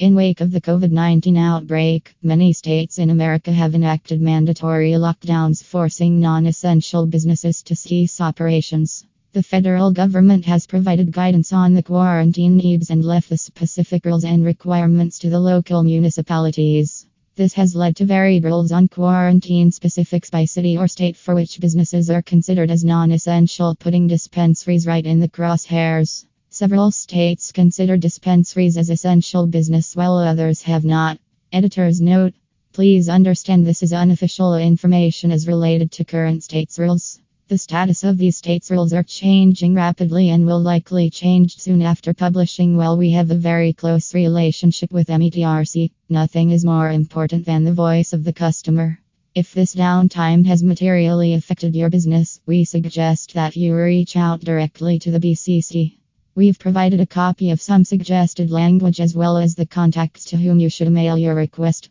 In wake of the COVID-19 outbreak, many states in America have enacted mandatory lockdowns forcing non-essential businesses to cease operations. The federal government has provided guidance on the quarantine needs and left the specific rules and requirements to the local municipalities. This has led to varied rules on quarantine specifics by city or state for which businesses are considered as non essential, putting dispensaries right in the crosshairs. Several states consider dispensaries as essential business while others have not. Editor's note Please understand this is unofficial information as related to current states' rules. The status of these states' rules are changing rapidly and will likely change soon after publishing. While we have a very close relationship with METRC, nothing is more important than the voice of the customer. If this downtime has materially affected your business, we suggest that you reach out directly to the BCC. We've provided a copy of some suggested language as well as the contacts to whom you should mail your request.